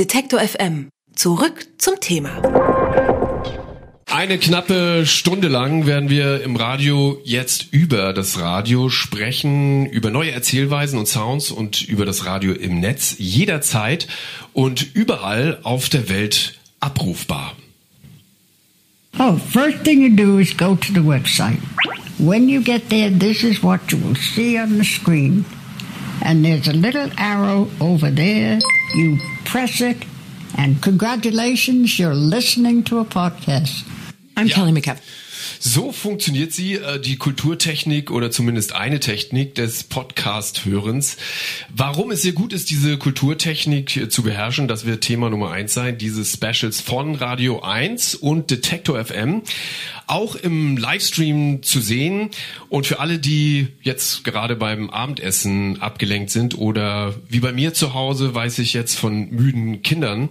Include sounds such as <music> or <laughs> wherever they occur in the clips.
Detektor FM. Zurück zum Thema. Eine knappe Stunde lang werden wir im Radio jetzt über das Radio sprechen, über neue Erzählweisen und Sounds und über das Radio im Netz jederzeit und überall auf der Welt abrufbar. Oh, first thing you do is go to the website. When you get there, this is what you will see on the screen. And there's a little arrow over there. You press it, and congratulations, you're listening to a podcast. I'm Ja. Kelly McCaff. So funktioniert sie, äh, die Kulturtechnik oder zumindest eine Technik des Podcast-Hörens. Warum es sehr gut ist, diese Kulturtechnik äh, zu beherrschen, das wird Thema Nummer eins sein, diese Specials von Radio 1 und Detektor FM. Auch im Livestream zu sehen. Und für alle, die jetzt gerade beim Abendessen abgelenkt sind oder wie bei mir zu Hause, weiß ich jetzt von müden Kindern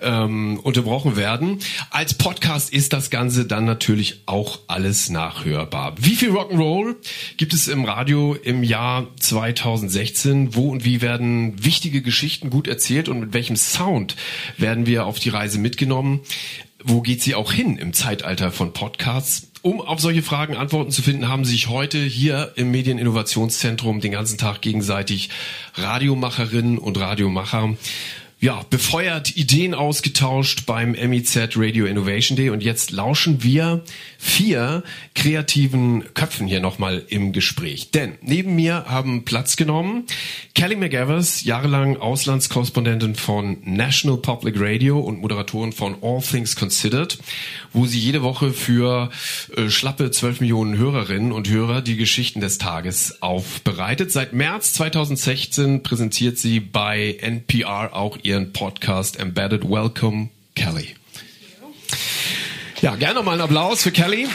ähm, unterbrochen werden. Als Podcast ist das Ganze dann natürlich auch alles nachhörbar. Wie viel Rock'n'Roll gibt es im Radio im Jahr 2016? Wo und wie werden wichtige Geschichten gut erzählt und mit welchem Sound werden wir auf die Reise mitgenommen? Wo geht sie auch hin im Zeitalter von Podcasts? Um auf solche Fragen Antworten zu finden, haben sich heute hier im Medieninnovationszentrum den ganzen Tag gegenseitig Radiomacherinnen und Radiomacher ja, befeuert, Ideen ausgetauscht beim MIZ Radio Innovation Day und jetzt lauschen wir vier kreativen Köpfen hier nochmal im Gespräch. Denn neben mir haben Platz genommen Kelly McEvers, jahrelang Auslandskorrespondentin von National Public Radio und Moderatorin von All Things Considered, wo sie jede Woche für äh, schlappe 12 Millionen Hörerinnen und Hörer die Geschichten des Tages aufbereitet. Seit März 2016 präsentiert sie bei NPR auch ihren Podcast Embedded Welcome Kelly. Ja, gerne mal einen Applaus für Kelly.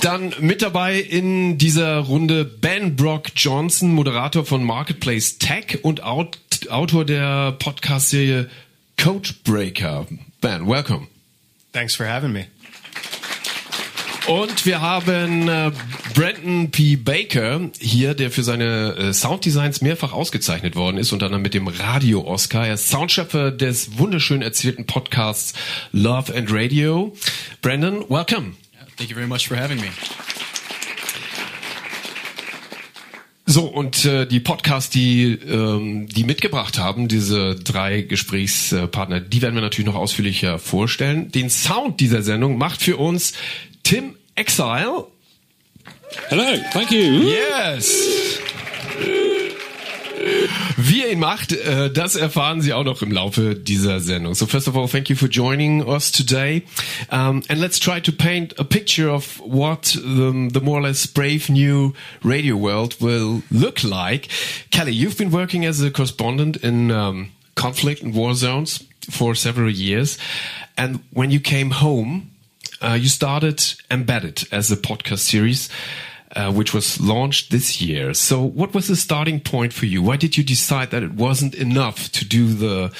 Dann mit dabei in dieser Runde Ben Brock Johnson, Moderator von Marketplace Tech und Aut Autor der Podcast-Serie Codebreaker. Ben, welcome. Thanks for having me. Und wir haben äh, Brandon P. Baker hier, der für seine äh, Sounddesigns mehrfach ausgezeichnet worden ist, unter anderem mit dem Radio-Oscar. Er ist Soundschöpfer des wunderschön erzählten Podcasts Love and Radio. Brandon, welcome. Thank you very much for having me. So, und äh, die Podcasts, die, ähm, die mitgebracht haben, diese drei Gesprächspartner, die werden wir natürlich noch ausführlicher vorstellen. Den Sound dieser Sendung macht für uns Tim Exile. Hello, thank you. Yes! Wie er ihn macht, äh, das erfahren Sie auch noch im Laufe dieser Sendung. So first of all, thank you for joining us today. Um, and let's try to paint a picture of what the, the more or less brave new radio world will look like. Kelly, you've been working as a correspondent in um, conflict and war zones for several years. And when you came home, uh, you started Embedded as a podcast series, uh, which was launched this year. So, what was the starting point for you? Why did you decide that it wasn't enough to do the,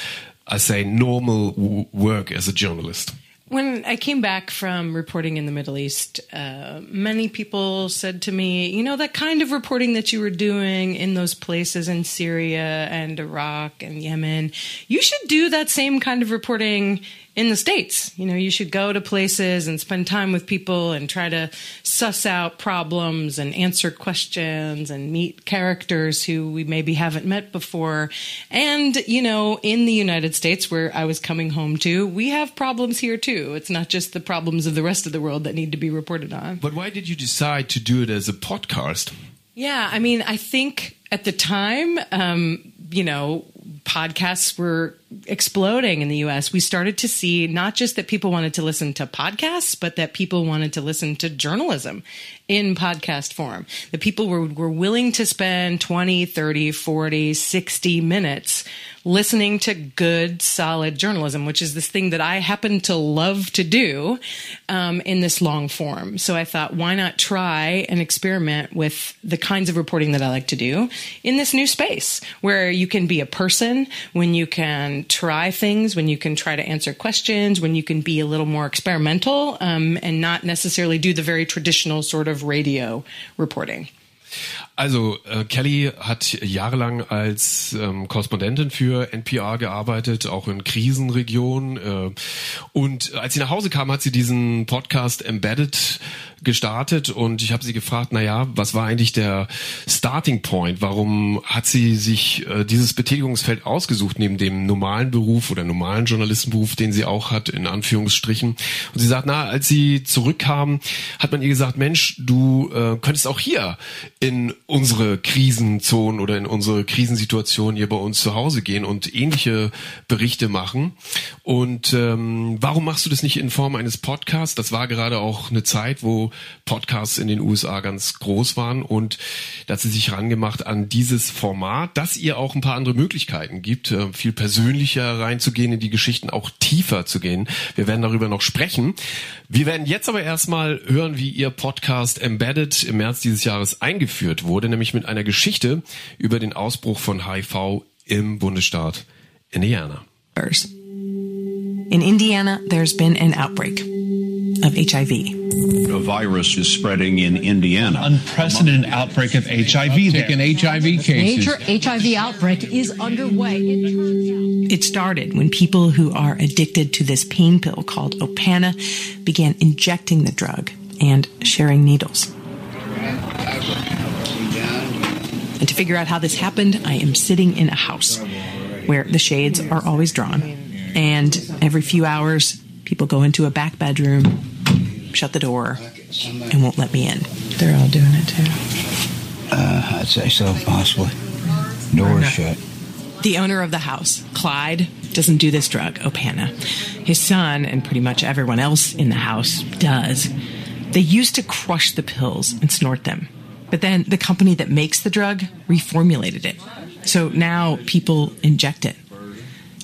I say, normal work as a journalist? When I came back from reporting in the Middle East, uh, many people said to me, you know, that kind of reporting that you were doing in those places in Syria and Iraq and Yemen, you should do that same kind of reporting in the States. You know, you should go to places and spend time with people and try to suss out problems and answer questions and meet characters who we maybe haven't met before. And, you know, in the United States, where I was coming home to, we have problems here too. It's not just the problems of the rest of the world that need to be reported on. But why did you decide to do it as a podcast? Yeah, I mean, I think at the time, um, you know, podcasts were exploding in the US. We started to see not just that people wanted to listen to podcasts, but that people wanted to listen to journalism in podcast form. That people were, were willing to spend 20, 30, 40, 60 minutes listening to good, solid journalism, which is this thing that I happen to love to do um, in this long form. So I thought, why not try and experiment with the kinds of reporting that I like to do in this new space where you can be a person, when you can try things, when you can try to answer questions, when you can be a little more experimental um, and not necessarily do the very traditional sort of radio reporting. Also äh, Kelly hat jahrelang als ähm, Korrespondentin für NPR gearbeitet, auch in Krisenregionen. Äh, und als sie nach Hause kam, hat sie diesen Podcast Embedded gestartet und ich habe sie gefragt, na ja, was war eigentlich der Starting Point? Warum hat sie sich äh, dieses Betätigungsfeld ausgesucht neben dem normalen Beruf oder normalen Journalistenberuf, den sie auch hat in Anführungsstrichen? Und sie sagt, na, als sie zurückkam, hat man ihr gesagt, Mensch, du äh, könntest auch hier in unsere Krisenzonen oder in unsere Krisensituation hier bei uns zu Hause gehen und ähnliche Berichte machen. Und ähm, warum machst du das nicht in Form eines Podcasts? Das war gerade auch eine Zeit, wo Podcasts in den USA ganz groß waren und da hat sie sich rangemacht an dieses Format, dass ihr auch ein paar andere Möglichkeiten gibt, äh, viel persönlicher reinzugehen in die Geschichten, auch tiefer zu gehen. Wir werden darüber noch sprechen. Wir werden jetzt aber erstmal hören, wie ihr Podcast Embedded im März dieses Jahres eingeführt wurde, nämlich mit einer Geschichte über den Ausbruch von HIV im Bundesstaat Indiana. In Indiana, there's been an outbreak of HIV. A virus is spreading in Indiana. Unprecedented outbreak of HIV. Taking HIV cases. Major HIV outbreak is underway. It started when people who are addicted to this pain pill called Opana began injecting the drug and sharing needles. And to figure out how this happened, I am sitting in a house where the shades are always drawn. And every few hours, people go into a back bedroom, shut the door, and won't let me in. They're all doing it too. Uh, I'd say so, possibly. Door shut. The owner of the house, Clyde, doesn't do this drug, Opana. His son and pretty much everyone else in the house does. They used to crush the pills and snort them. But then the company that makes the drug reformulated it. So now people inject it.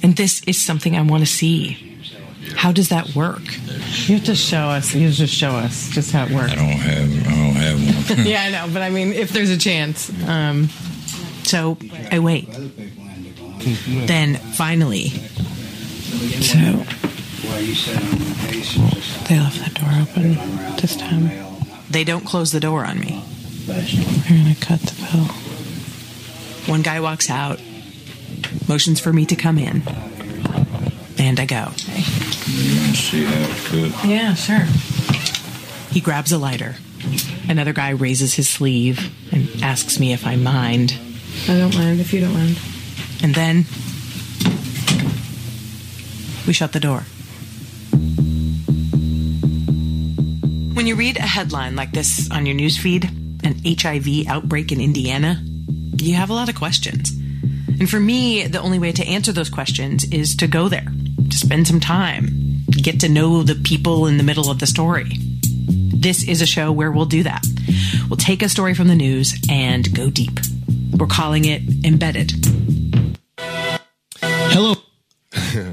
And this is something I want to see. How does that work? You have to show us. You have to show us just how it works. I don't have. I don't have one. <laughs> <laughs> yeah, I know, but I mean, if there's a chance. Um, so I wait. then finally, so they left the door open this time. They don't close the door on me. They're gonna cut the pill. One guy walks out, motions for me to come in, and I go. See how. Yeah, sure. He grabs a lighter. Another guy raises his sleeve and asks me if I mind. I don't mind if you don't mind. And then we shut the door. When you read a headline like this on your newsfeed, an HIV outbreak in Indiana, you have a lot of questions. And for me, the only way to answer those questions is to go there, to spend some time, get to know the people in the middle of the story. This is a show where we'll do that. We'll take a story from the news and go deep. We're calling it Embedded. Hello. <laughs>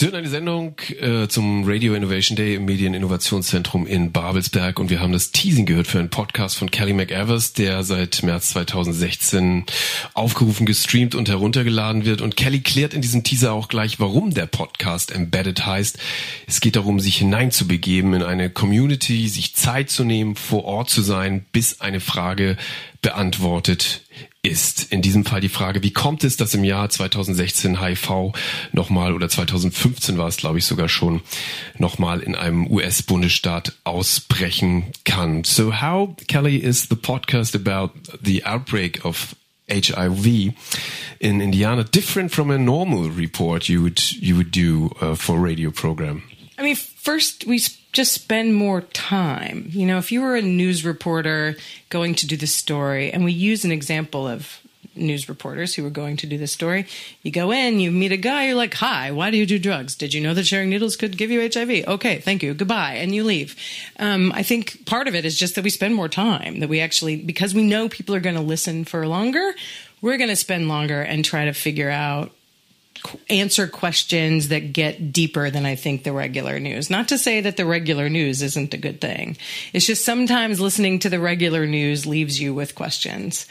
Sie hören eine Sendung äh, zum Radio Innovation Day im Medieninnovationszentrum in Babelsberg und wir haben das Teasing gehört für einen Podcast von Kelly McEvers, der seit März 2016 aufgerufen, gestreamt und heruntergeladen wird. Und Kelly klärt in diesem Teaser auch gleich, warum der Podcast Embedded heißt. Es geht darum, sich hineinzubegeben in eine Community, sich Zeit zu nehmen, vor Ort zu sein, bis eine Frage beantwortet ist. In diesem Fall die Frage, wie kommt es, dass im Jahr 2016 HIV nochmal oder 2015 war es, glaube ich, sogar schon nochmal in einem US-Bundesstaat ausbrechen kann. So how, Kelly, is the podcast about the outbreak of HIV in Indiana different from a normal report you would you would do uh, for radio program? I mean, first we just spend more time. You know, if you were a news reporter going to do the story, and we use an example of news reporters who were going to do the story, you go in, you meet a guy, you're like, "Hi, why do you do drugs? Did you know that sharing needles could give you HIV? Okay, thank you, goodbye," and you leave. Um, I think part of it is just that we spend more time. That we actually, because we know people are going to listen for longer, we're going to spend longer and try to figure out answer questions that get deeper than I think the regular news. Not to say that the regular news isn't a good thing. It's just sometimes listening to the regular news leaves you with questions.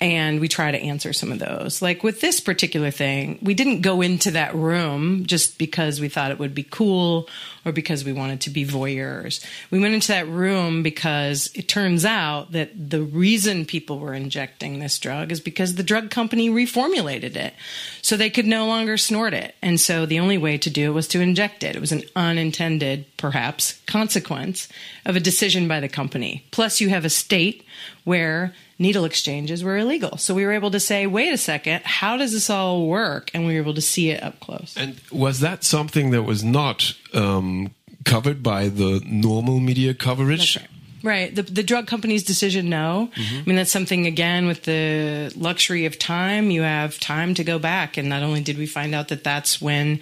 and we try to answer some of those. Like with this particular thing, we didn't go into that room just because we thought it would be cool or because we wanted to be voyeurs. We went into that room because it turns out that the reason people were injecting this drug is because the drug company reformulated it so they could no longer snort it. And so the only way to do it was to inject it. It was an unintended, perhaps, consequence of a decision by the company. Plus, you have a state where needle exchanges were illegal. So we were able to say, wait a second, how does this all work? And we were able to see it up close. And was that something that was not um, covered by the normal media coverage? Right. The, the drug company's decision, no. Mm-hmm. I mean, that's something, again, with the luxury of time, you have time to go back. And not only did we find out that that's when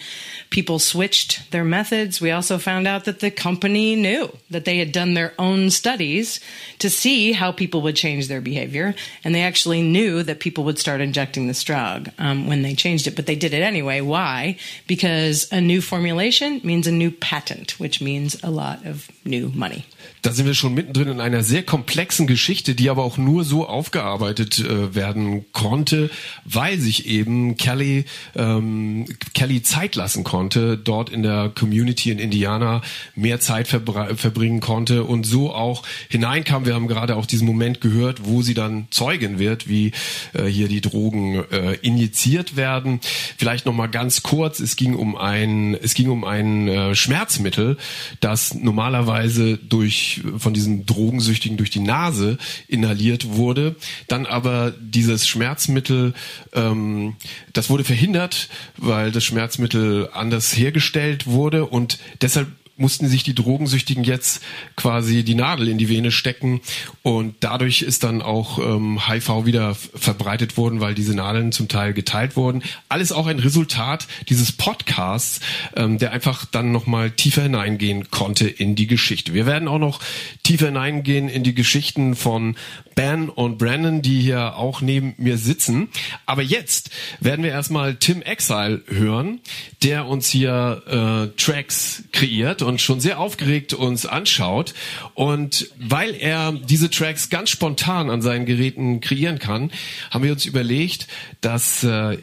people switched their methods, we also found out that the company knew that they had done their own studies to see how people would change their behavior. And they actually knew that people would start injecting this drug um, when they changed it. But they did it anyway. Why? Because a new formulation means a new patent, which means a lot of new money. Da sind wir schon mittendrin in einer sehr komplexen Geschichte, die aber auch nur so aufgearbeitet äh, werden konnte, weil sich eben Kelly ähm, Kelly Zeit lassen konnte, dort in der Community in Indiana mehr Zeit verbringen konnte und so auch hineinkam. Wir haben gerade auch diesen Moment gehört, wo sie dann Zeugin wird, wie äh, hier die Drogen äh, injiziert werden. Vielleicht noch mal ganz kurz: Es ging um ein es ging um ein äh, Schmerzmittel, das normalerweise durch von diesen Drogensüchtigen durch die Nase inhaliert wurde. Dann aber dieses Schmerzmittel, ähm, das wurde verhindert, weil das Schmerzmittel anders hergestellt wurde und deshalb mussten sich die Drogensüchtigen jetzt quasi die Nadel in die Vene stecken und dadurch ist dann auch ähm, HIV wieder verbreitet worden, weil diese Nadeln zum Teil geteilt wurden. Alles auch ein Resultat dieses Podcasts, ähm, der einfach dann nochmal tiefer hineingehen konnte in die Geschichte. Wir werden auch noch tiefer hineingehen in die Geschichten von Ben und Brandon, die hier auch neben mir sitzen. Aber jetzt werden wir erstmal Tim Exile hören, der uns hier äh, Tracks kreiert und schon sehr aufgeregt uns anschaut. Und weil er diese Tracks ganz spontan an seinen Geräten kreieren kann, haben wir uns überlegt, dass äh,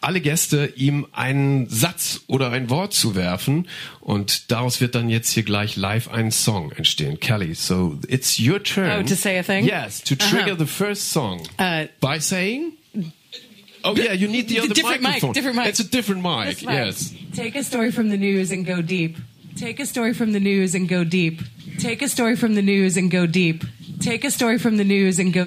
alle Gäste ihm einen Satz oder ein Wort zu werfen und daraus wird dann jetzt hier gleich live ein Song entstehen. Kelly, so it's your turn. Oh, to say a thing? Yes, to trigger uh -huh. the first song uh, by saying. Oh yeah, you need the <laughs> other different microphone. Mic, different mic. It's a different mic. Yes. Take a story from the news and go deep. Take a story from the news and go deep. Take a story from the news and go deep. Take a story from the news and go.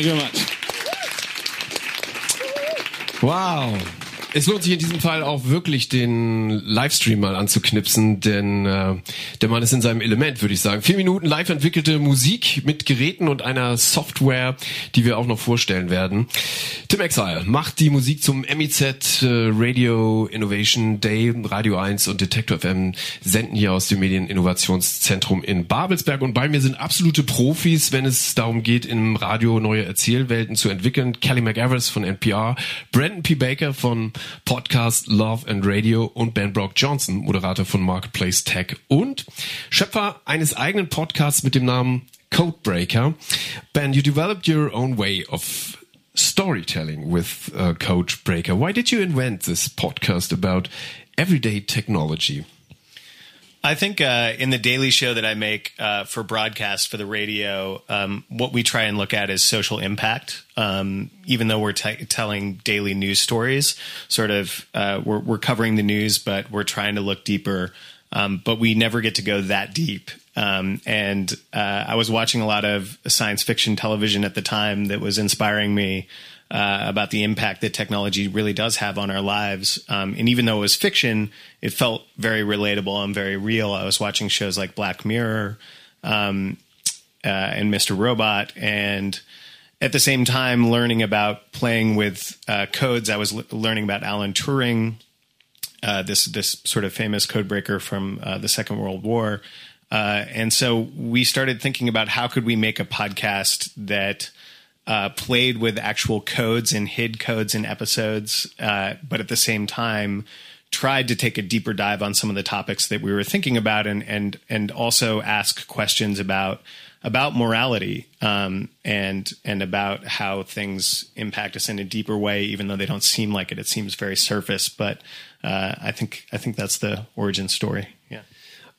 Thank you very much. Wow. Es lohnt sich in diesem Fall auch wirklich den Livestream mal anzuknipsen, denn äh, der Mann ist in seinem Element, würde ich sagen. Vier Minuten live entwickelte Musik mit Geräten und einer Software, die wir auch noch vorstellen werden. Tim Exile macht die Musik zum MIZ äh, Radio Innovation Day. Radio 1 und Detector FM senden hier aus dem Medieninnovationszentrum in Babelsberg und bei mir sind absolute Profis, wenn es darum geht, im Radio neue Erzählwelten zu entwickeln. Kelly McEvers von NPR, Brandon P. Baker von Podcast Love and Radio und Ben Brock Johnson, Moderator von Marketplace Tech und Schöpfer eines eigenen Podcasts mit dem Namen Codebreaker. Ben, you developed your own way of storytelling with uh, Codebreaker. Why did you invent this podcast about everyday technology? I think uh, in the daily show that I make uh, for broadcast for the radio, um, what we try and look at is social impact. Um, even though we're t- telling daily news stories, sort of uh, we're, we're, covering the news, but we're trying to look deeper. Um, but we never get to go that deep. Um, and uh, I was watching a lot of science fiction television at the time that was inspiring me uh, about the impact that technology really does have on our lives. Um, and even though it was fiction, it felt very relatable and very real. I was watching shows like Black Mirror um, uh, and Mr. Robot, and at the same time, learning about playing with uh, codes. I was l- learning about Alan Turing, uh, this this sort of famous codebreaker from uh, the Second World War. Uh, and so we started thinking about how could we make a podcast that uh, played with actual codes and hid codes in episodes, uh, but at the same time tried to take a deeper dive on some of the topics that we were thinking about, and and and also ask questions about about morality um, and and about how things impact us in a deeper way, even though they don't seem like it. It seems very surface, but uh, I think I think that's the origin story.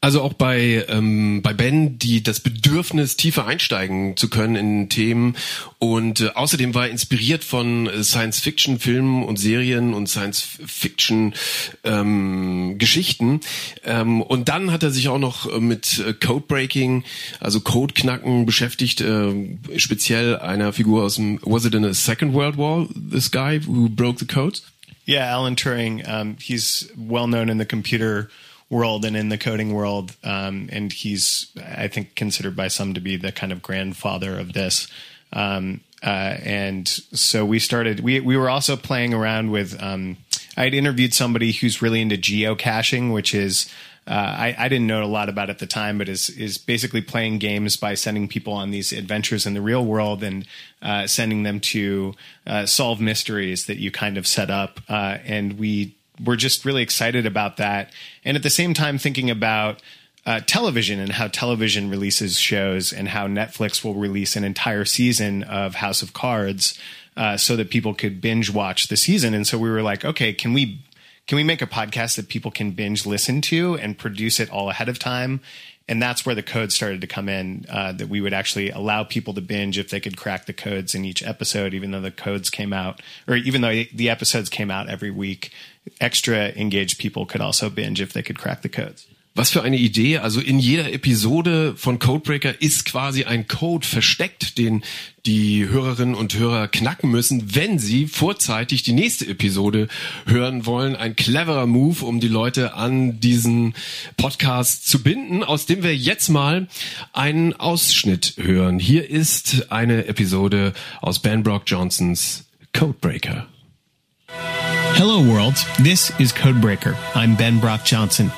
Also auch bei, ähm, bei Ben die das Bedürfnis, tiefer einsteigen zu können in Themen. Und äh, außerdem war er inspiriert von äh, Science-Fiction-Filmen und Serien und Science-Fiction-Geschichten. Ähm, ähm, und dann hat er sich auch noch äh, mit äh, Codebreaking, also Codeknacken beschäftigt, äh, speziell einer Figur aus dem Was it in the Second World War, this guy who broke the code? Yeah, Alan Turing. Um, he's well known in the computer world and in the coding world. Um, and he's, I think, considered by some to be the kind of grandfather of this. Um, uh, and so we started. We we were also playing around with. Um, I had interviewed somebody who's really into geocaching, which is. Uh, I, I, didn't know a lot about at the time, but is is basically playing games by sending people on these adventures in the real world and uh, sending them to uh, solve mysteries that you kind of set up. Uh, and we we're just really excited about that. And at the same time, thinking about uh, television and how television releases shows and how Netflix will release an entire season of House of Cards uh, so that people could binge watch the season. And so we were like, okay, can we can we make a podcast that people can binge listen to and produce it all ahead of time? And that's where the code started to come in. Uh, that we would actually allow people to binge if they could crack the codes in each episode, even though the codes came out, or even though the episodes came out every week. extra engaged people could also binge if they could crack the codes. Was für eine Idee. Also in jeder Episode von Codebreaker ist quasi ein Code versteckt, den die Hörerinnen und Hörer knacken müssen, wenn sie vorzeitig die nächste Episode hören wollen. Ein cleverer Move, um die Leute an diesen Podcast zu binden, aus dem wir jetzt mal einen Ausschnitt hören. Hier ist eine Episode aus Ben Brock Johnsons Codebreaker. Hello, world. This is Codebreaker. I'm Ben Brock Johnson.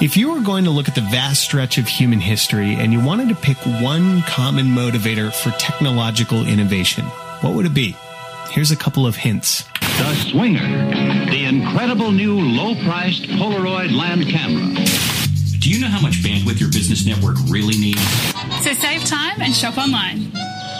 If you were going to look at the vast stretch of human history and you wanted to pick one common motivator for technological innovation, what would it be? Here's a couple of hints. The Swinger, the incredible new low priced Polaroid land camera. Do you know how much bandwidth your business network really needs? So save time and shop online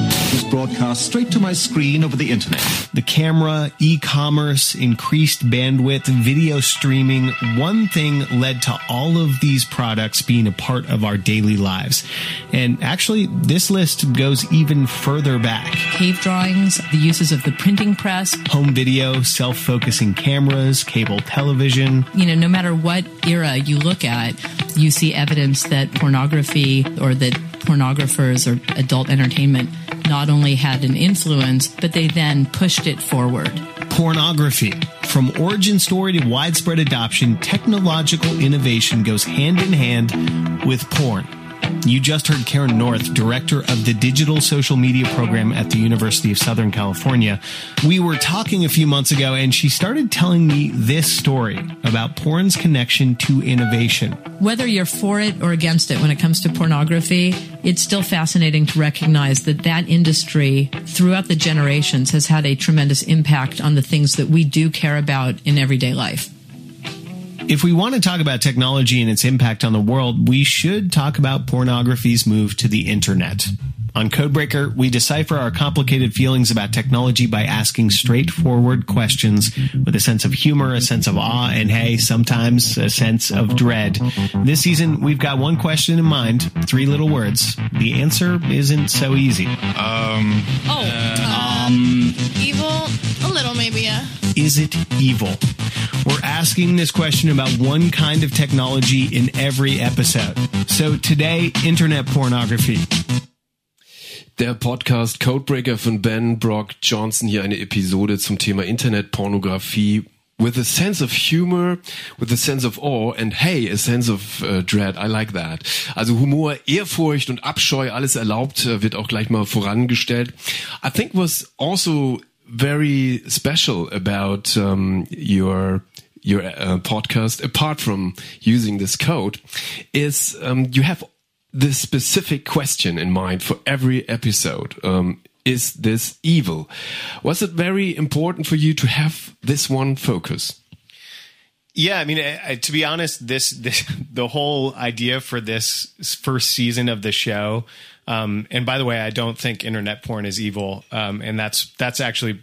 was broadcast straight to my screen over the internet. The camera, e-commerce, increased bandwidth, video streaming, one thing led to all of these products being a part of our daily lives. And actually, this list goes even further back. Cave drawings, the uses of the printing press, home video, self-focusing cameras, cable television. You know, no matter what era you look at, you see evidence that pornography or that pornographers or adult entertainment not only had an influence, but they then pushed it forward. Pornography. From origin story to widespread adoption, technological innovation goes hand in hand with porn. You just heard Karen North, director of the digital social media program at the University of Southern California. We were talking a few months ago and she started telling me this story about porn's connection to innovation. Whether you're for it or against it when it comes to pornography, it's still fascinating to recognize that that industry throughout the generations has had a tremendous impact on the things that we do care about in everyday life. If we want to talk about technology and its impact on the world, we should talk about pornography's move to the internet. On Codebreaker, we decipher our complicated feelings about technology by asking straightforward questions with a sense of humor, a sense of awe, and hey, sometimes a sense of dread. This season, we've got one question in mind, three little words. The answer isn't so easy. Um. Oh. um. Evil? A little, maybe, yeah. Is it evil? We're asking this question about one kind of technology in every episode. So today, internet pornography. Der Podcast Codebreaker von Ben Brock Johnson hier eine Episode zum Thema Internetpornografie with a sense of humor, with a sense of awe and hey, a sense of uh, dread. I like that. Also Humor, Ehrfurcht und Abscheu, alles erlaubt, uh, wird auch gleich mal vorangestellt. I think was also very special about um, your your uh, podcast, apart from using this code, is um, you have this specific question in mind for every episode. Um, is this evil? Was it very important for you to have this one focus? Yeah, I mean, I, I, to be honest, this, this <laughs> the whole idea for this first season of the show. Um, and by the way, I don't think internet porn is evil, um, and that's that's actually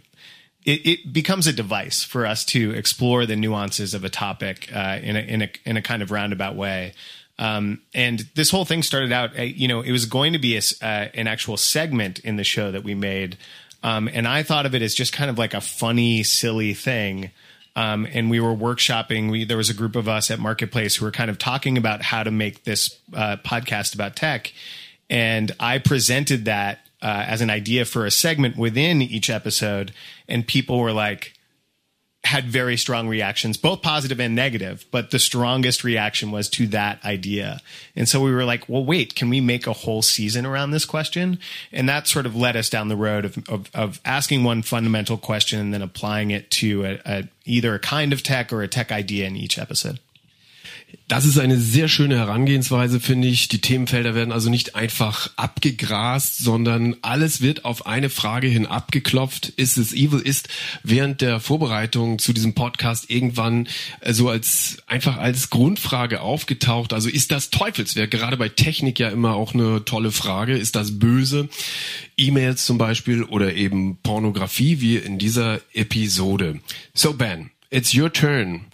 it, it, becomes a device for us to explore the nuances of a topic uh, in a in a in a kind of roundabout way. Um, and this whole thing started out, uh, you know, it was going to be a, uh, an actual segment in the show that we made, um, and I thought of it as just kind of like a funny, silly thing. Um, and we were workshopping. We, there was a group of us at Marketplace who were kind of talking about how to make this uh, podcast about tech, and I presented that uh, as an idea for a segment within each episode, and people were like, had very strong reactions, both positive and negative, but the strongest reaction was to that idea. And so we were like, well, wait, can we make a whole season around this question? And that sort of led us down the road of, of, of asking one fundamental question and then applying it to a, a, either a kind of tech or a tech idea in each episode. Das ist eine sehr schöne Herangehensweise, finde ich. Die Themenfelder werden also nicht einfach abgegrast, sondern alles wird auf eine Frage hin abgeklopft. Ist es evil? Ist während der Vorbereitung zu diesem Podcast irgendwann äh, so als einfach als Grundfrage aufgetaucht. Also ist das Teufelswerk? Gerade bei Technik ja immer auch eine tolle Frage. Ist das böse? E-Mails zum Beispiel oder eben Pornografie wie in dieser Episode. So Ben, it's your turn.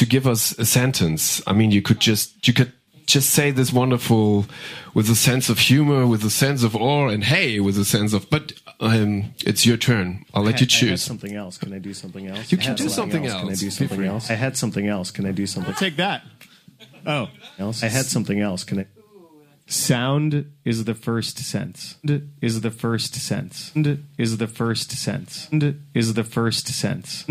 To give us a sentence. I mean, you could just you could just say this wonderful with a sense of humor, with a sense of awe, and hey, with a sense of. But um, it's your turn. I'll let had, you choose. something else. Can I do something else? You can do something else. else. Can I do something else? I had something else. Can I do something? I'll take that. Oh, else? I had something else. Can I? Sound is the first sense. Is the first sense. Is the first sense. Is the first sense.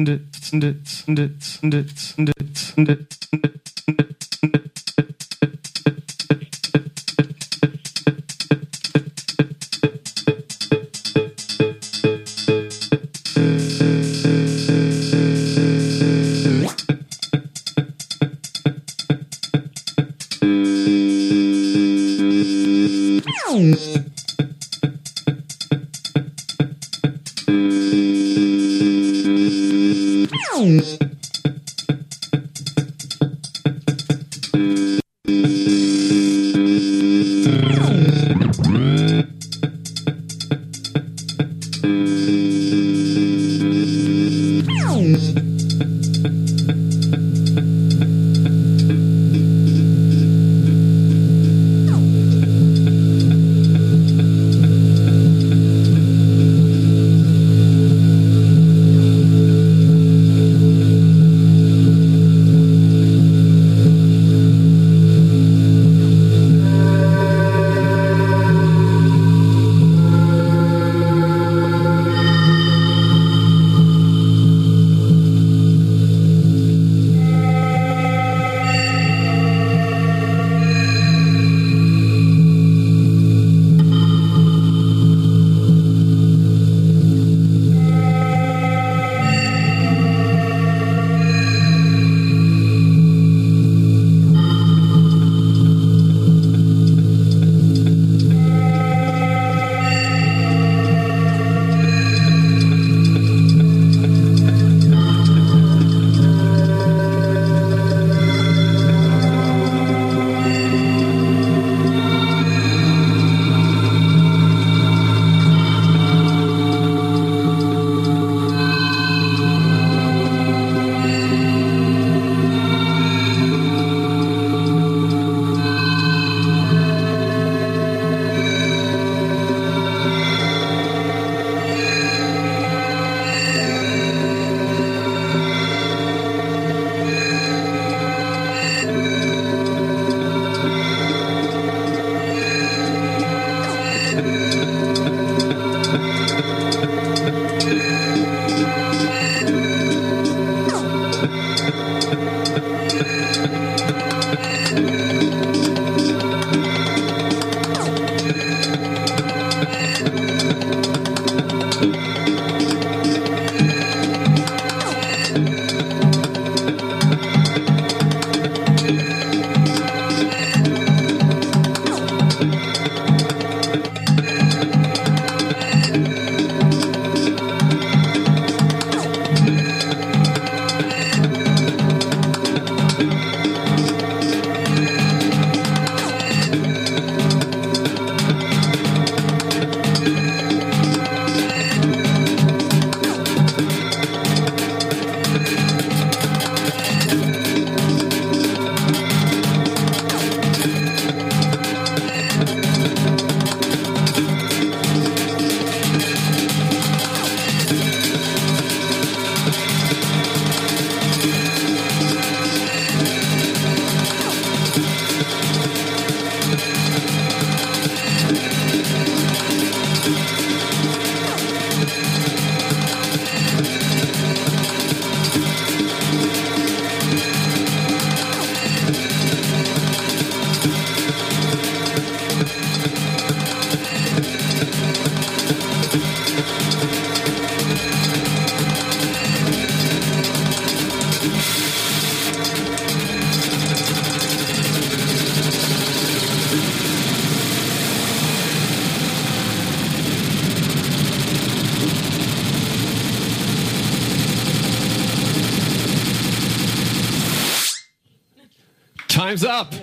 Time's up.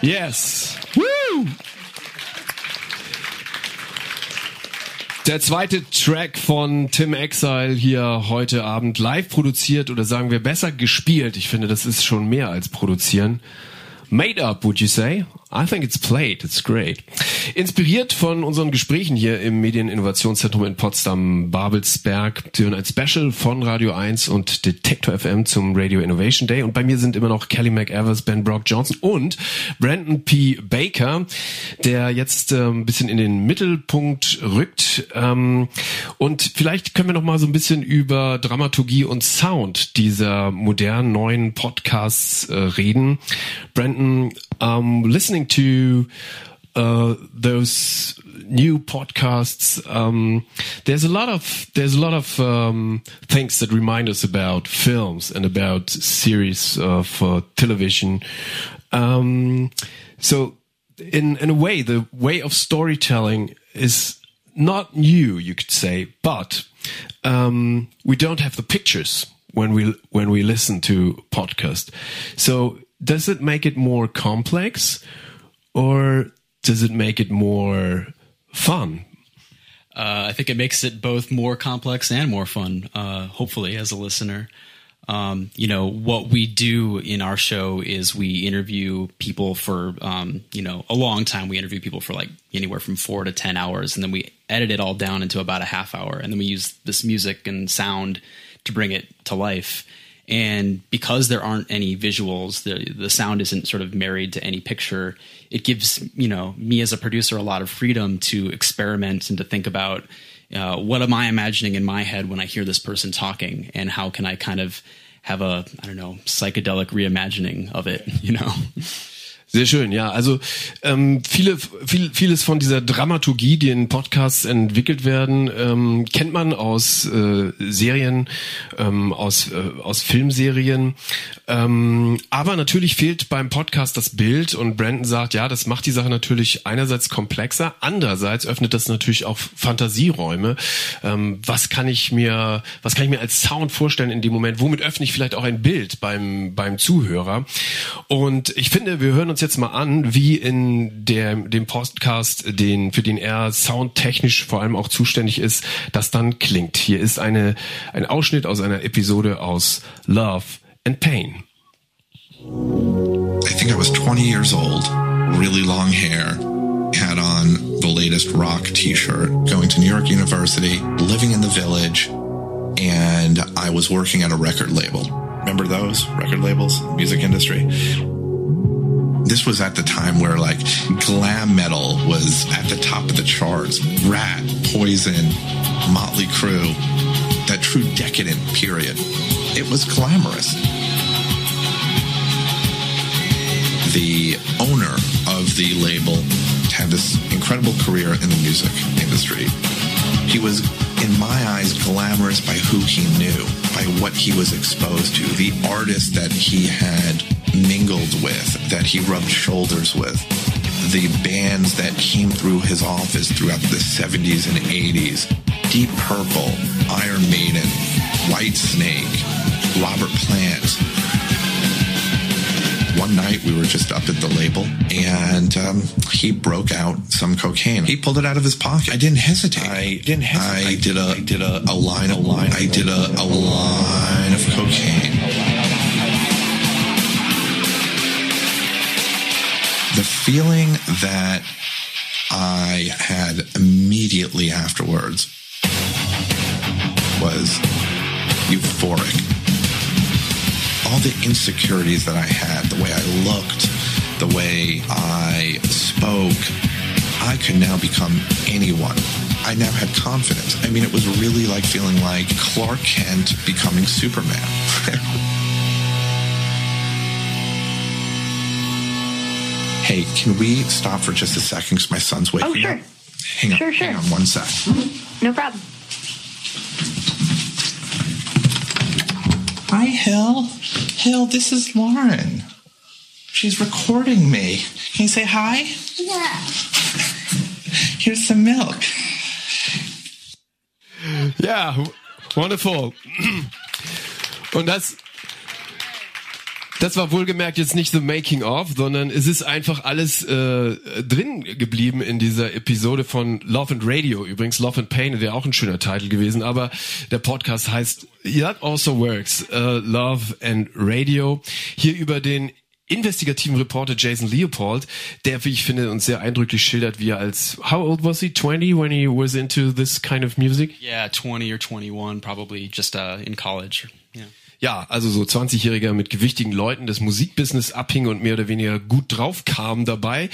Yes. Woo! Der zweite Track von Tim Exile hier heute Abend live produziert oder sagen wir besser gespielt. Ich finde, das ist schon mehr als produzieren. Made up, would you say? I think it's played. It's great. Inspiriert von unseren Gesprächen hier im Medieninnovationszentrum in Potsdam Babelsberg. Sie hören ein Special von Radio 1 und Detector FM zum Radio Innovation Day. Und bei mir sind immer noch Kelly McEvers, Ben Brock Johnson und Brandon P. Baker, der jetzt äh, ein bisschen in den Mittelpunkt rückt. Ähm, und vielleicht können wir noch mal so ein bisschen über Dramaturgie und Sound dieser modernen neuen Podcasts äh, reden. Brandon, um, listening to uh, those new podcasts, um, there's a lot of there's a lot of um, things that remind us about films and about series of uh, television. Um, so, in in a way, the way of storytelling is not new, you could say, but um, we don't have the pictures when we when we listen to podcast. So does it make it more complex or does it make it more fun? Uh, I think it makes it both more complex and more fun, uh, hopefully, as a listener. Um, you know, what we do in our show is we interview people for, um, you know, a long time. We interview people for like anywhere from four to 10 hours, and then we edit it all down into about a half hour. And then we use this music and sound to bring it to life and because there aren't any visuals the the sound isn't sort of married to any picture it gives you know me as a producer a lot of freedom to experiment and to think about uh, what am i imagining in my head when i hear this person talking? And how can i kind of have a i don't know psychedelic reimagining of it <laughs> you know Sehr schön, ja. Also ähm, viele, viel, vieles von dieser Dramaturgie, die in Podcasts entwickelt werden, ähm, kennt man aus äh, Serien, ähm, aus, äh, aus Filmserien. Ähm, aber natürlich fehlt beim Podcast das Bild und Brandon sagt, ja, das macht die Sache natürlich einerseits komplexer, andererseits öffnet das natürlich auch Fantasieräume. Ähm, was kann ich mir, was kann ich mir als Sound vorstellen in dem Moment? Womit öffne ich vielleicht auch ein Bild beim, beim Zuhörer? Und ich finde, wir hören uns jetzt mal an, wie in der, dem Podcast, den, für den er soundtechnisch vor allem auch zuständig ist, das dann klingt. Hier ist eine, ein Ausschnitt aus einer Episode aus Love and Pain. I think I was 20 years old, really long hair, had on the latest rock t-shirt, going to New York University, living in the village, and I was working at a record label. Remember those record labels, music industry? This was at the time where like glam metal was at the top of the charts. Ratt, Poison, Mötley Crüe, that true decadent period. It was glamorous. The owner of the label had this incredible career in the music industry. He was, in my eyes, glamorous by who he knew, by what he was exposed to, the artists that he had mingled with, that he rubbed shoulders with, the bands that came through his office throughout the 70s and 80s Deep Purple, Iron Maiden, Whitesnake, Robert Plant. One night we were just up at the label and um, he broke out some cocaine. He pulled it out of his pocket. I didn't hesitate. I didn't hesitate. I did a, I did a, a line, a line. I did a, a line of cocaine. The feeling that I had immediately afterwards was euphoric. All the insecurities that I had, the way I looked, the way I spoke, I could now become anyone. I now had confidence. I mean, it was really like feeling like Clark Kent becoming Superman. <laughs> hey, can we stop for just a second? Because my son's waking Oh, sure. up. Hang on, Sure, sure. hang on one sec. Mm-hmm. No problem. Hi, Hill. Hill, this is Lauren. She's recording me. Can you say hi? Yeah. Here's some milk. Ja, wonderful. <clears throat> Und das, Das war wohlgemerkt jetzt nicht the making of, sondern es ist einfach alles äh, drin geblieben in dieser Episode von Love and Radio. Übrigens Love and Pain wäre auch ein schöner Titel gewesen, aber der Podcast heißt That Also Works, uh, Love and Radio. Hier über den investigativen Reporter Jason Leopold, der, wie ich finde, uns sehr eindrücklich schildert, wie er als, how old was he? 20 when he was into this kind of music? Yeah, 20 or 21, probably just uh, in college. Ja, also so 20-Jähriger mit gewichtigen Leuten des Musikbusiness abhing und mehr oder weniger gut drauf kam dabei.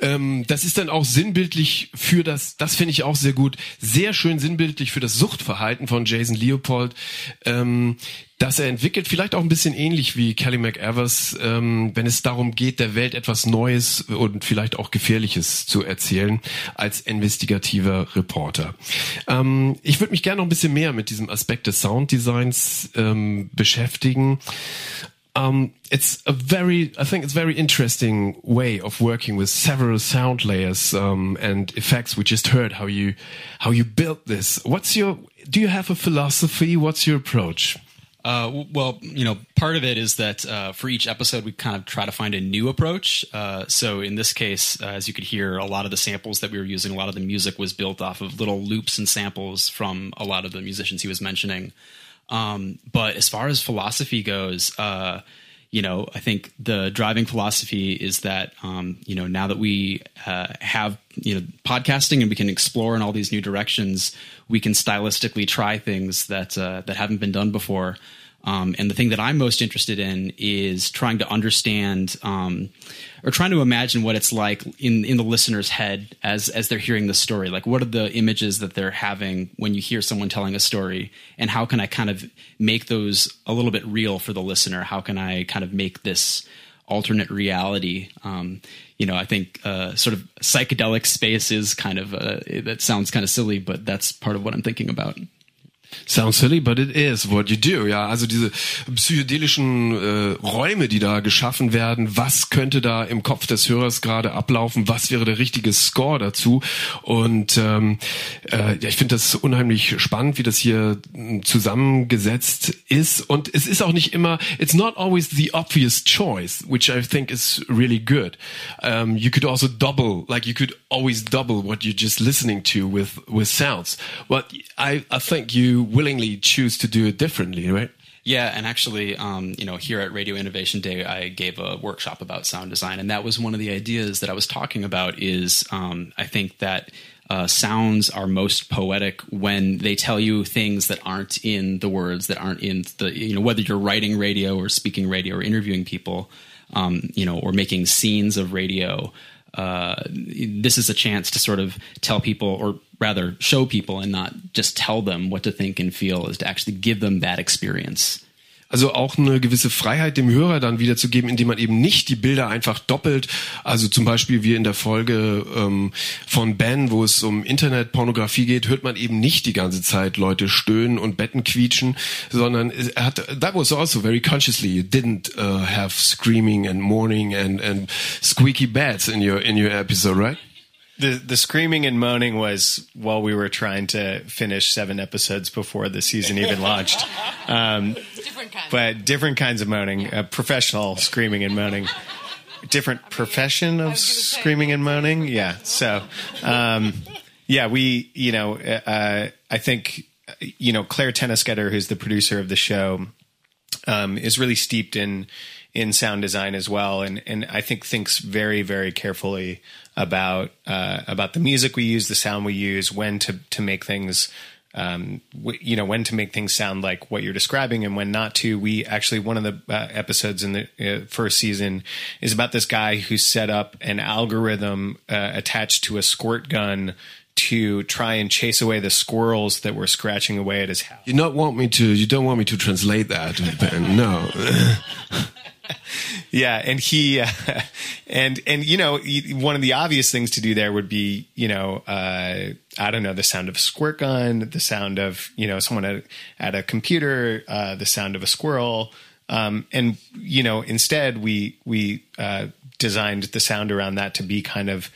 Ähm, das ist dann auch sinnbildlich für das, das finde ich auch sehr gut, sehr schön sinnbildlich für das Suchtverhalten von Jason Leopold. Ähm, dass er entwickelt, vielleicht auch ein bisschen ähnlich wie Kelly McEvers, ähm, wenn es darum geht, der Welt etwas Neues und vielleicht auch Gefährliches zu erzählen als investigativer Reporter. Ähm, ich würde mich gerne noch ein bisschen mehr mit diesem Aspekt des Sounddesigns ähm, beschäftigen. Um, it's a very, I think it's a very interesting way of working with several sound layers um, and effects. We just heard how you how you built this. What's your? Do you have a philosophy? What's your approach? Uh, well, you know, part of it is that uh, for each episode, we kind of try to find a new approach. Uh, so in this case, uh, as you could hear, a lot of the samples that we were using, a lot of the music was built off of little loops and samples from a lot of the musicians he was mentioning. Um, but as far as philosophy goes, uh, you know, I think the driving philosophy is that, um, you know, now that we uh, have, you know, podcasting and we can explore in all these new directions, we can stylistically try things that uh, that haven't been done before. Um, and the thing that I'm most interested in is trying to understand um, or trying to imagine what it's like in in the listener's head as as they're hearing the story. Like, what are the images that they're having when you hear someone telling a story, and how can I kind of make those a little bit real for the listener? How can I kind of make this alternate reality? Um, you know, I think uh, sort of psychedelic space is kind of uh, that sounds kind of silly, but that's part of what I'm thinking about. Sounds silly, but it is what you do. Ja, also diese psychedelischen äh, Räume, die da geschaffen werden. Was könnte da im Kopf des Hörers gerade ablaufen? Was wäre der richtige Score dazu? Und ähm, äh, ja, ich finde das unheimlich spannend, wie das hier hm, zusammengesetzt ist. Und es ist auch nicht immer. It's not always the obvious choice, which I think is really good. Um, you could also double, like you could always double what you're just listening to with with sounds. But I I think you willingly choose to do it differently, right? Yeah, and actually, um, you know, here at Radio Innovation Day, I gave a workshop about sound design, and that was one of the ideas that I was talking about. Is um, I think that uh, sounds are most poetic when they tell you things that aren't in the words, that aren't in the you know whether you're writing radio or speaking radio or interviewing people, um, you know, or making scenes of radio. Uh, this is a chance to sort of tell people, or rather show people and not just tell them what to think and feel, is to actually give them that experience. Also auch eine gewisse Freiheit dem Hörer dann wiederzugeben, indem man eben nicht die Bilder einfach doppelt. Also zum Beispiel wie in der Folge ähm, von Ben, wo es um Internetpornografie geht, hört man eben nicht die ganze Zeit Leute stöhnen und Betten quietschen, sondern er hat that was also very consciously you didn't uh, have screaming and mourning and and squeaky beds in your in your episode, right? The the screaming and moaning was while we were trying to finish seven episodes before the season even launched. <laughs> Um, different but different kinds of moaning, uh, professional screaming and moaning. Different profession of screaming and moaning. Yeah. So, um, yeah, we, you know, uh, I think, you know, Clare Toeniskoetter, who's the producer of the show, um, is really steeped in in sound design as well, and and I think thinks very very carefully about uh, about the music we use, the sound we use, when to to make things. Um, w- you know when to make things sound like what you're describing and when not to. We actually one of the uh, episodes in the uh, first season is about this guy who set up an algorithm uh, attached to a squirt gun to try and chase away the squirrels that were scratching away at his house. You not want me to. You don't want me to translate that, Ben. No. <laughs> <laughs> yeah, and he uh, <laughs> and and you know one of the obvious things to do there would be you know uh, I don't know the sound of a squirt gun, the sound of you know someone at, at a computer, uh, the sound of a squirrel, um, and you know instead we we uh, designed the sound around that to be kind of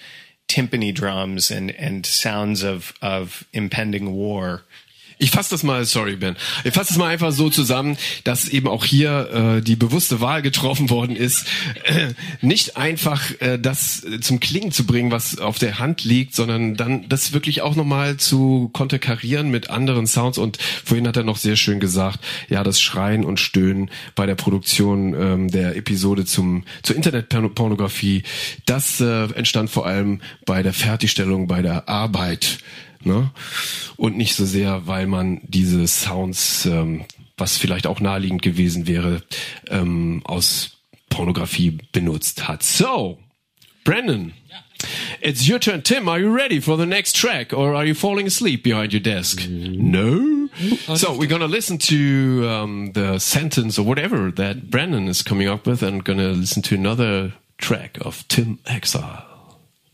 timpani drums and and sounds of of impending war Ich fasse das mal, sorry Ben, ich fasse das mal einfach so zusammen, dass eben auch hier äh, die bewusste Wahl getroffen worden ist, äh, nicht einfach äh, das zum Klingen zu bringen, was auf der Hand liegt, sondern dann das wirklich auch nochmal zu konterkarieren mit anderen Sounds. Und vorhin hat er noch sehr schön gesagt, ja, das Schreien und Stöhnen bei der Produktion ähm, der Episode zum zur Internetpornografie, das äh, entstand vor allem bei der Fertigstellung, bei der Arbeit ne? Und nicht so sehr, weil man diese Sounds, ähm, was vielleicht auch naheliegend gewesen wäre, ähm, aus Pornografie benutzt hat. So, Brandon. It's your turn. Tim, are you ready for the next track or are you falling asleep behind your desk? No? So we're gonna listen to um, the sentence or whatever that Brandon is coming up with and gonna listen to another track of Tim Exile.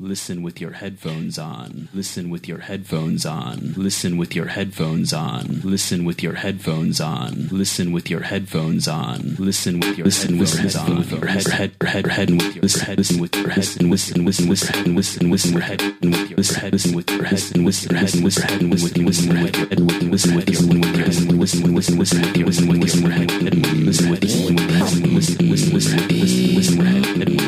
Listen with your headphones on. Listen with your headphones on. Listen with your headphones on. Listen with your headphones on. Listen with your headphones on. Listen with your listen with on. With your head head head head with your head listen with your head and listen listen listen listen listen your head and with your head listen with your head and listen head and listen head and listen listen with your head and listen with your with your and listen listen listen with your listen with your head and listen with your listen listen listen listen listen listen with your head and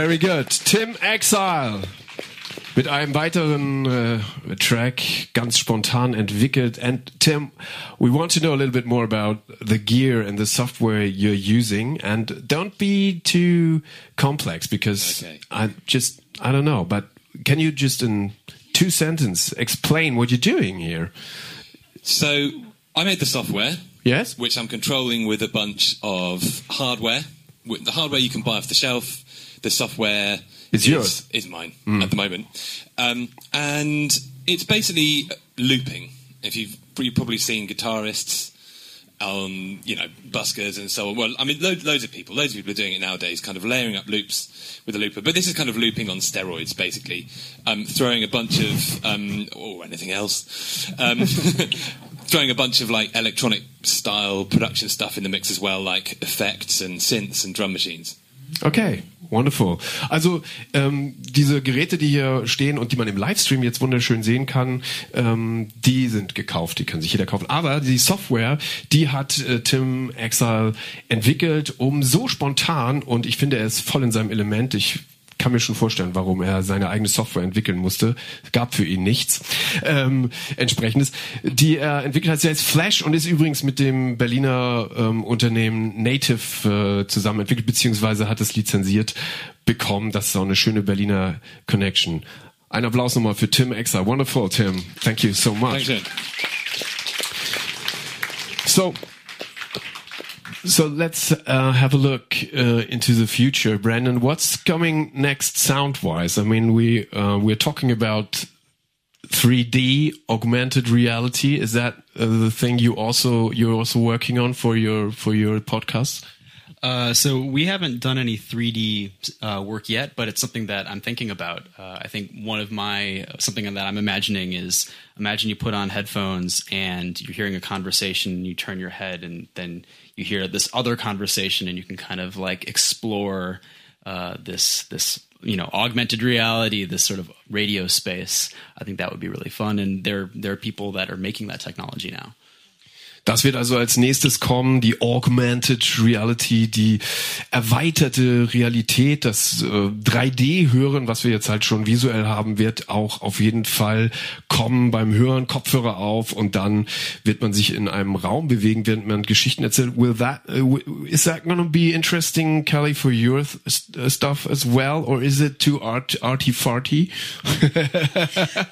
Very good. Tim Exile. Mit einem weiteren äh, Track ganz spontan entwickelt. And Tim, we want to know a little bit more about the gear and the software you're using. And don't be too complex because Okay. I just, I don't know. But can you just in two sentences explain what you're doing here? So I made the software, Yes? which I'm controlling with a bunch of hardware. The hardware you can buy off the shelf. The software It's is, yours. is mine Mm. at the moment, um, and it's basically looping. If you've you've probably seen guitarists on you know buskers and so on. Well, I mean, loads, loads of people, loads of people are doing it nowadays, kind of layering up loops with a looper. But this is kind of looping on steroids, basically, um, throwing a bunch of um, or anything else, um, <laughs> throwing a bunch of like electronic style production stuff in the mix as well, like effects and synths and drum machines. Okay, wonderful. Also ähm, diese Geräte, die hier stehen und die man im Livestream jetzt wunderschön sehen kann, ähm, die sind gekauft, die kann sich jeder kaufen. Aber die Software, die hat äh, Tim Exile entwickelt, um so spontan und ich finde, er ist voll in seinem Element. Ich kann mir schon vorstellen, warum er seine eigene Software entwickeln musste. Es gab für ihn nichts ähm, entsprechendes. Die er entwickelt hat, sie heißt Flash und ist übrigens mit dem Berliner ähm, Unternehmen Native äh, zusammen entwickelt, beziehungsweise hat es lizenziert bekommen. Das ist auch eine schöne Berliner Connection. Ein Applaus nochmal für Tim Exer. Wonderful, Tim. Thank you so much. So, so let's uh, have a look uh, into the future, Brendan. What's coming next, sound-wise? I mean, we uh, we're talking about 3D augmented reality. Is that uh, the thing you also you're also working on for your for your podcast? Uh, so we haven't done any 3D uh, work yet, but it's something that I'm thinking about. Uh, I think one of my something that I'm imagining is imagine you put on headphones and you're hearing a conversation, you turn your head, and then you hear this other conversation, and you can kind of like explore uh, this this you know augmented reality, this sort of radio space. I think that would be really fun, and there there are people that are making that technology now. Das wird also als nächstes kommen, die Augmented Reality, die erweiterte Realität, das äh, 3D-Hören, was wir jetzt halt schon visuell haben, wird auch auf jeden Fall kommen beim Hören, Kopfhörer auf und dann wird man sich in einem Raum bewegen, während man Geschichten erzählt. Will that, uh, is that gonna be interesting, Kelly, for your th stuff as well, or is it too art arty-farty? <laughs>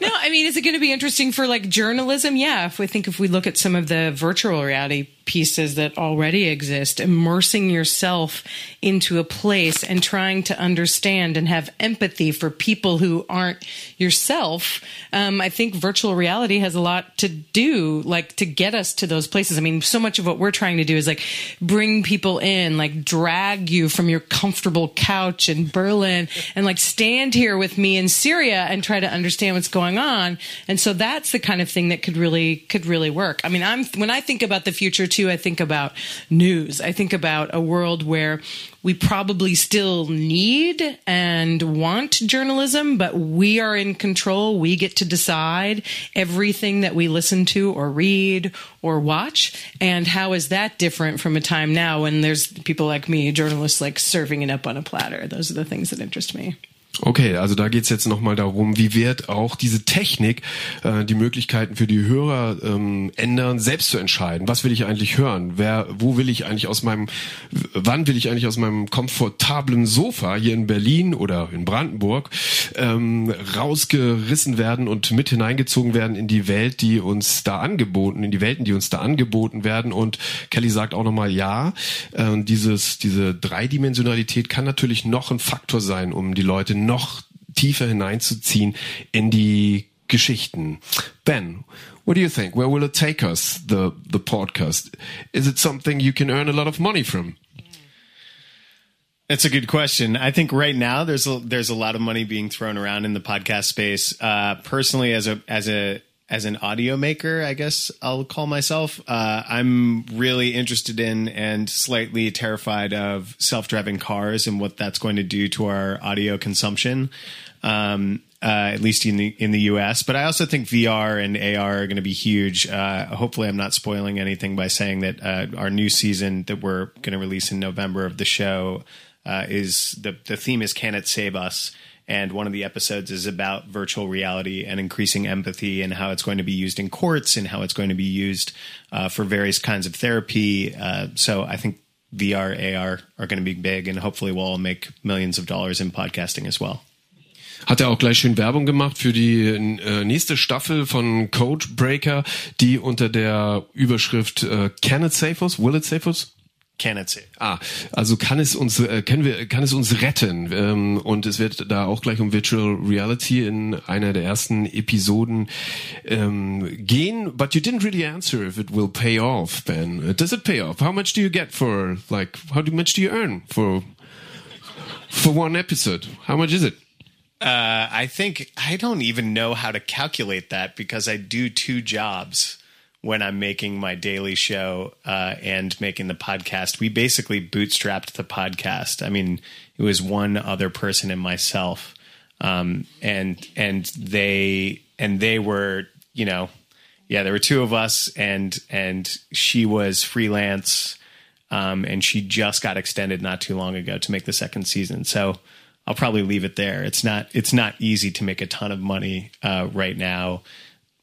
No, I mean, is it to be interesting for like journalism? Yeah, if we think if we look at some of the virtual reality pieces that already exist, immersing yourself into a place and trying to understand and have empathy for people who aren't yourself. Um, I think virtual reality has a lot to do, like to get us to those places. I mean, so much of what we're trying to do is like bring people in, like drag you from your comfortable couch in Berlin and like stand here with me in Syria and try to understand what's going on. And so that's the kind of thing that could really could really work. I mean, I'm when I think about the future too, I think about news. I think about a world where we probably still need and want journalism, but we are in control. We get to decide everything that we listen to or read or watch. And how is that different from a time now when there's people like me, journalists like serving it up on a platter? Those are the things that interest me. Okay, also da geht's jetzt nochmal darum, wie wird auch diese Technik äh, die Möglichkeiten für die Hörer ähm, ändern, selbst zu entscheiden, was will ich eigentlich hören, wer, wo will ich eigentlich aus meinem, wann will ich eigentlich aus meinem komfortablen Sofa hier in Berlin oder in Brandenburg ähm, rausgerissen werden und mit hineingezogen werden in die Welt, die uns da angeboten, in die Welten, die uns da angeboten werden. Und Kelly sagt auch nochmal, ja, äh, dieses, diese Dreidimensionalität kann natürlich noch ein Faktor sein, um die Leute noch tiefer hineinzuziehen in die Geschichten. Ben, what do you think? Where will it take us, the, the podcast? Is it something you can earn a lot of money from? That's a good question. I think right now there's a, there's a lot of money being thrown around in the podcast space. Uh, personally, as a as a as an audio maker, I guess I'll call myself. Uh, I'm really interested in and slightly terrified of self driving cars and what that's going to do to our audio consumption. Um, uh, at least in the in the U.S. But I also think VR and AR are going to be huge. Uh, hopefully, I'm not spoiling anything by saying that uh, our new season that we're going to release in November of the show uh, is the the theme is "Can It Save Us?" And one of the episodes is about virtual reality and increasing empathy and how it's going to be used in courts and how it's going to be used uh, for various kinds of therapy. Uh, so I think VR, AR are going to be big and hopefully we'll all make millions of dollars in podcasting as well. Hat er auch gleich schön Werbung gemacht für die äh, nächste Staffel von Codebreaker, die unter der Überschrift äh, Can it save us? Will it save us? Can it save? Ah, also kann es uns, äh, können wir, kann es uns retten? Ähm, und es wird da auch gleich um Virtual Reality in einer der ersten Episoden ähm, gehen. But you didn't really answer if it will pay off, Ben. Does it pay off? How much do you get for, like, how much do you earn for, for one episode? How much is it? Uh, I think I don't even know how to calculate that because I do two jobs when I'm making my daily show uh, and making the podcast. We basically bootstrapped the podcast. I mean, it was one other person and myself, um, and and they and they were, you know, yeah, there were two of us, and and she was freelance, um, and she just got extended not too long ago to make the second season. So. I'll probably leave it there. It's not it's not easy to make a ton of money uh, right now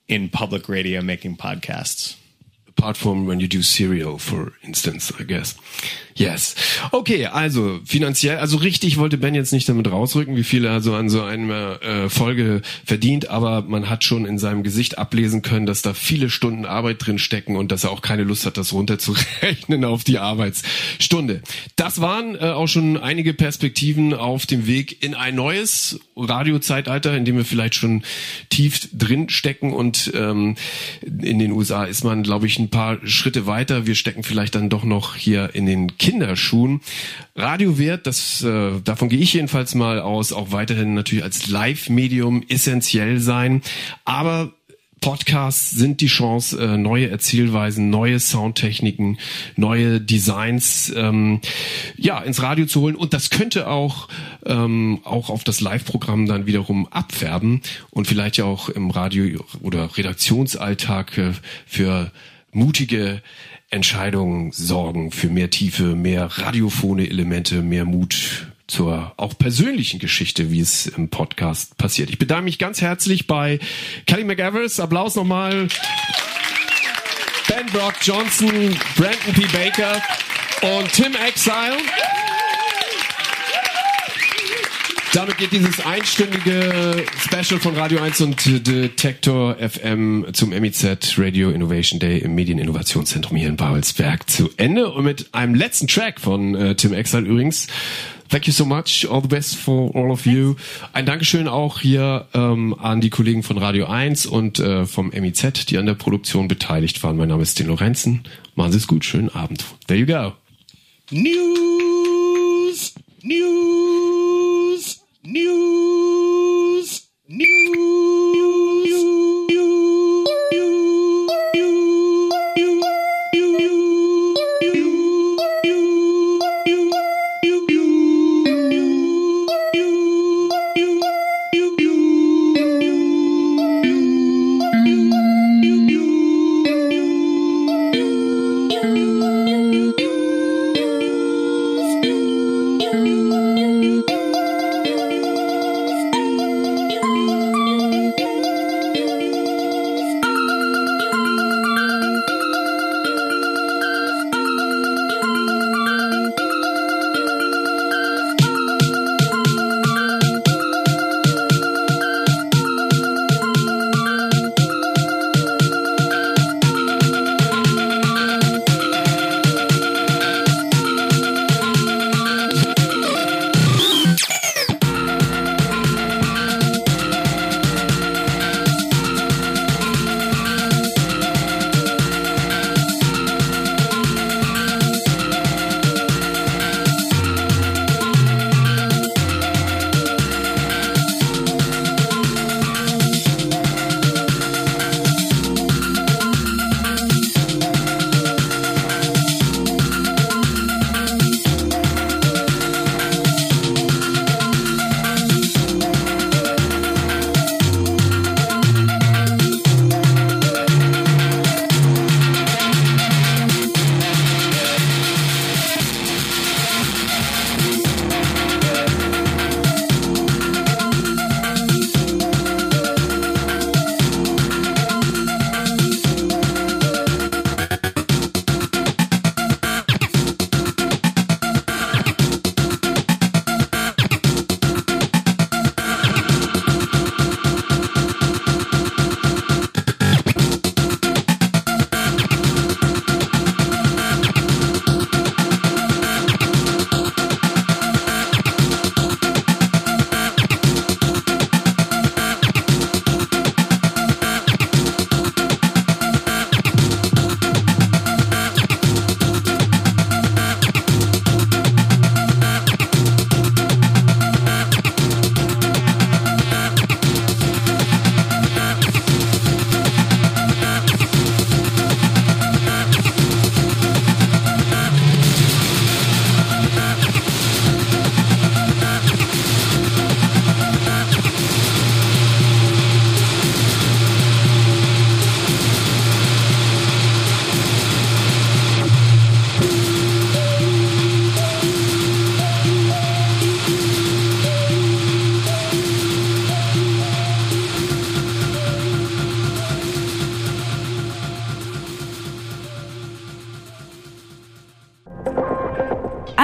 in public radio making podcasts. Apart from when you do serial, for instance, I guess. Yes. Okay, also finanziell, also richtig wollte Ben jetzt nicht damit rausrücken, wie viel er so an so einer äh, Folge verdient, aber man hat schon in seinem Gesicht ablesen können, dass da viele Stunden Arbeit drin stecken und dass er auch keine Lust hat, das runterzurechnen auf die Arbeitsstunde. Das waren äh, auch schon einige Perspektiven auf dem Weg in ein neues Radiozeitalter, in dem wir vielleicht schon tief drin stecken und ähm, in den USA ist man, glaube ich, ein paar Schritte weiter. Wir stecken vielleicht dann doch noch hier in den Kinderschuhen. Radio das äh, davon gehe ich jedenfalls mal aus, auch weiterhin natürlich als Live-Medium essentiell sein. Aber Podcasts sind die Chance, äh, neue Erzählweisen, neue Soundtechniken, neue Designs ähm, ja ins Radio zu holen und das könnte auch ähm, auch auf das Live-Programm dann wiederum abfärben und vielleicht ja auch im Radio oder Redaktionsalltag äh, für mutige Entscheidungen sorgen für mehr Tiefe, mehr radiophone Elemente, mehr Mut zur auch persönlichen Geschichte, wie es im Podcast passiert. Ich bedanke mich ganz herzlich bei Kelly McEvers. Applaus nochmal. Ben Brock Johnson, Brandon P. Baker und Tim Exile. Damit geht dieses einstündige Special von Radio 1 und Detektor FM zum MIZ Radio Innovation Day im Medieninnovationszentrum hier in Babelsberg zu Ende und mit einem letzten Track von äh, Tim Exile übrigens. Thank you so much. All the best for all of you. Ein Dankeschön auch hier ähm, an die Kollegen von Radio 1 und äh, vom MIZ, die an der Produktion beteiligt waren. Mein Name ist Den Lorenzen. Machen Sie es gut. Schönen Abend. There you go. News! News! News!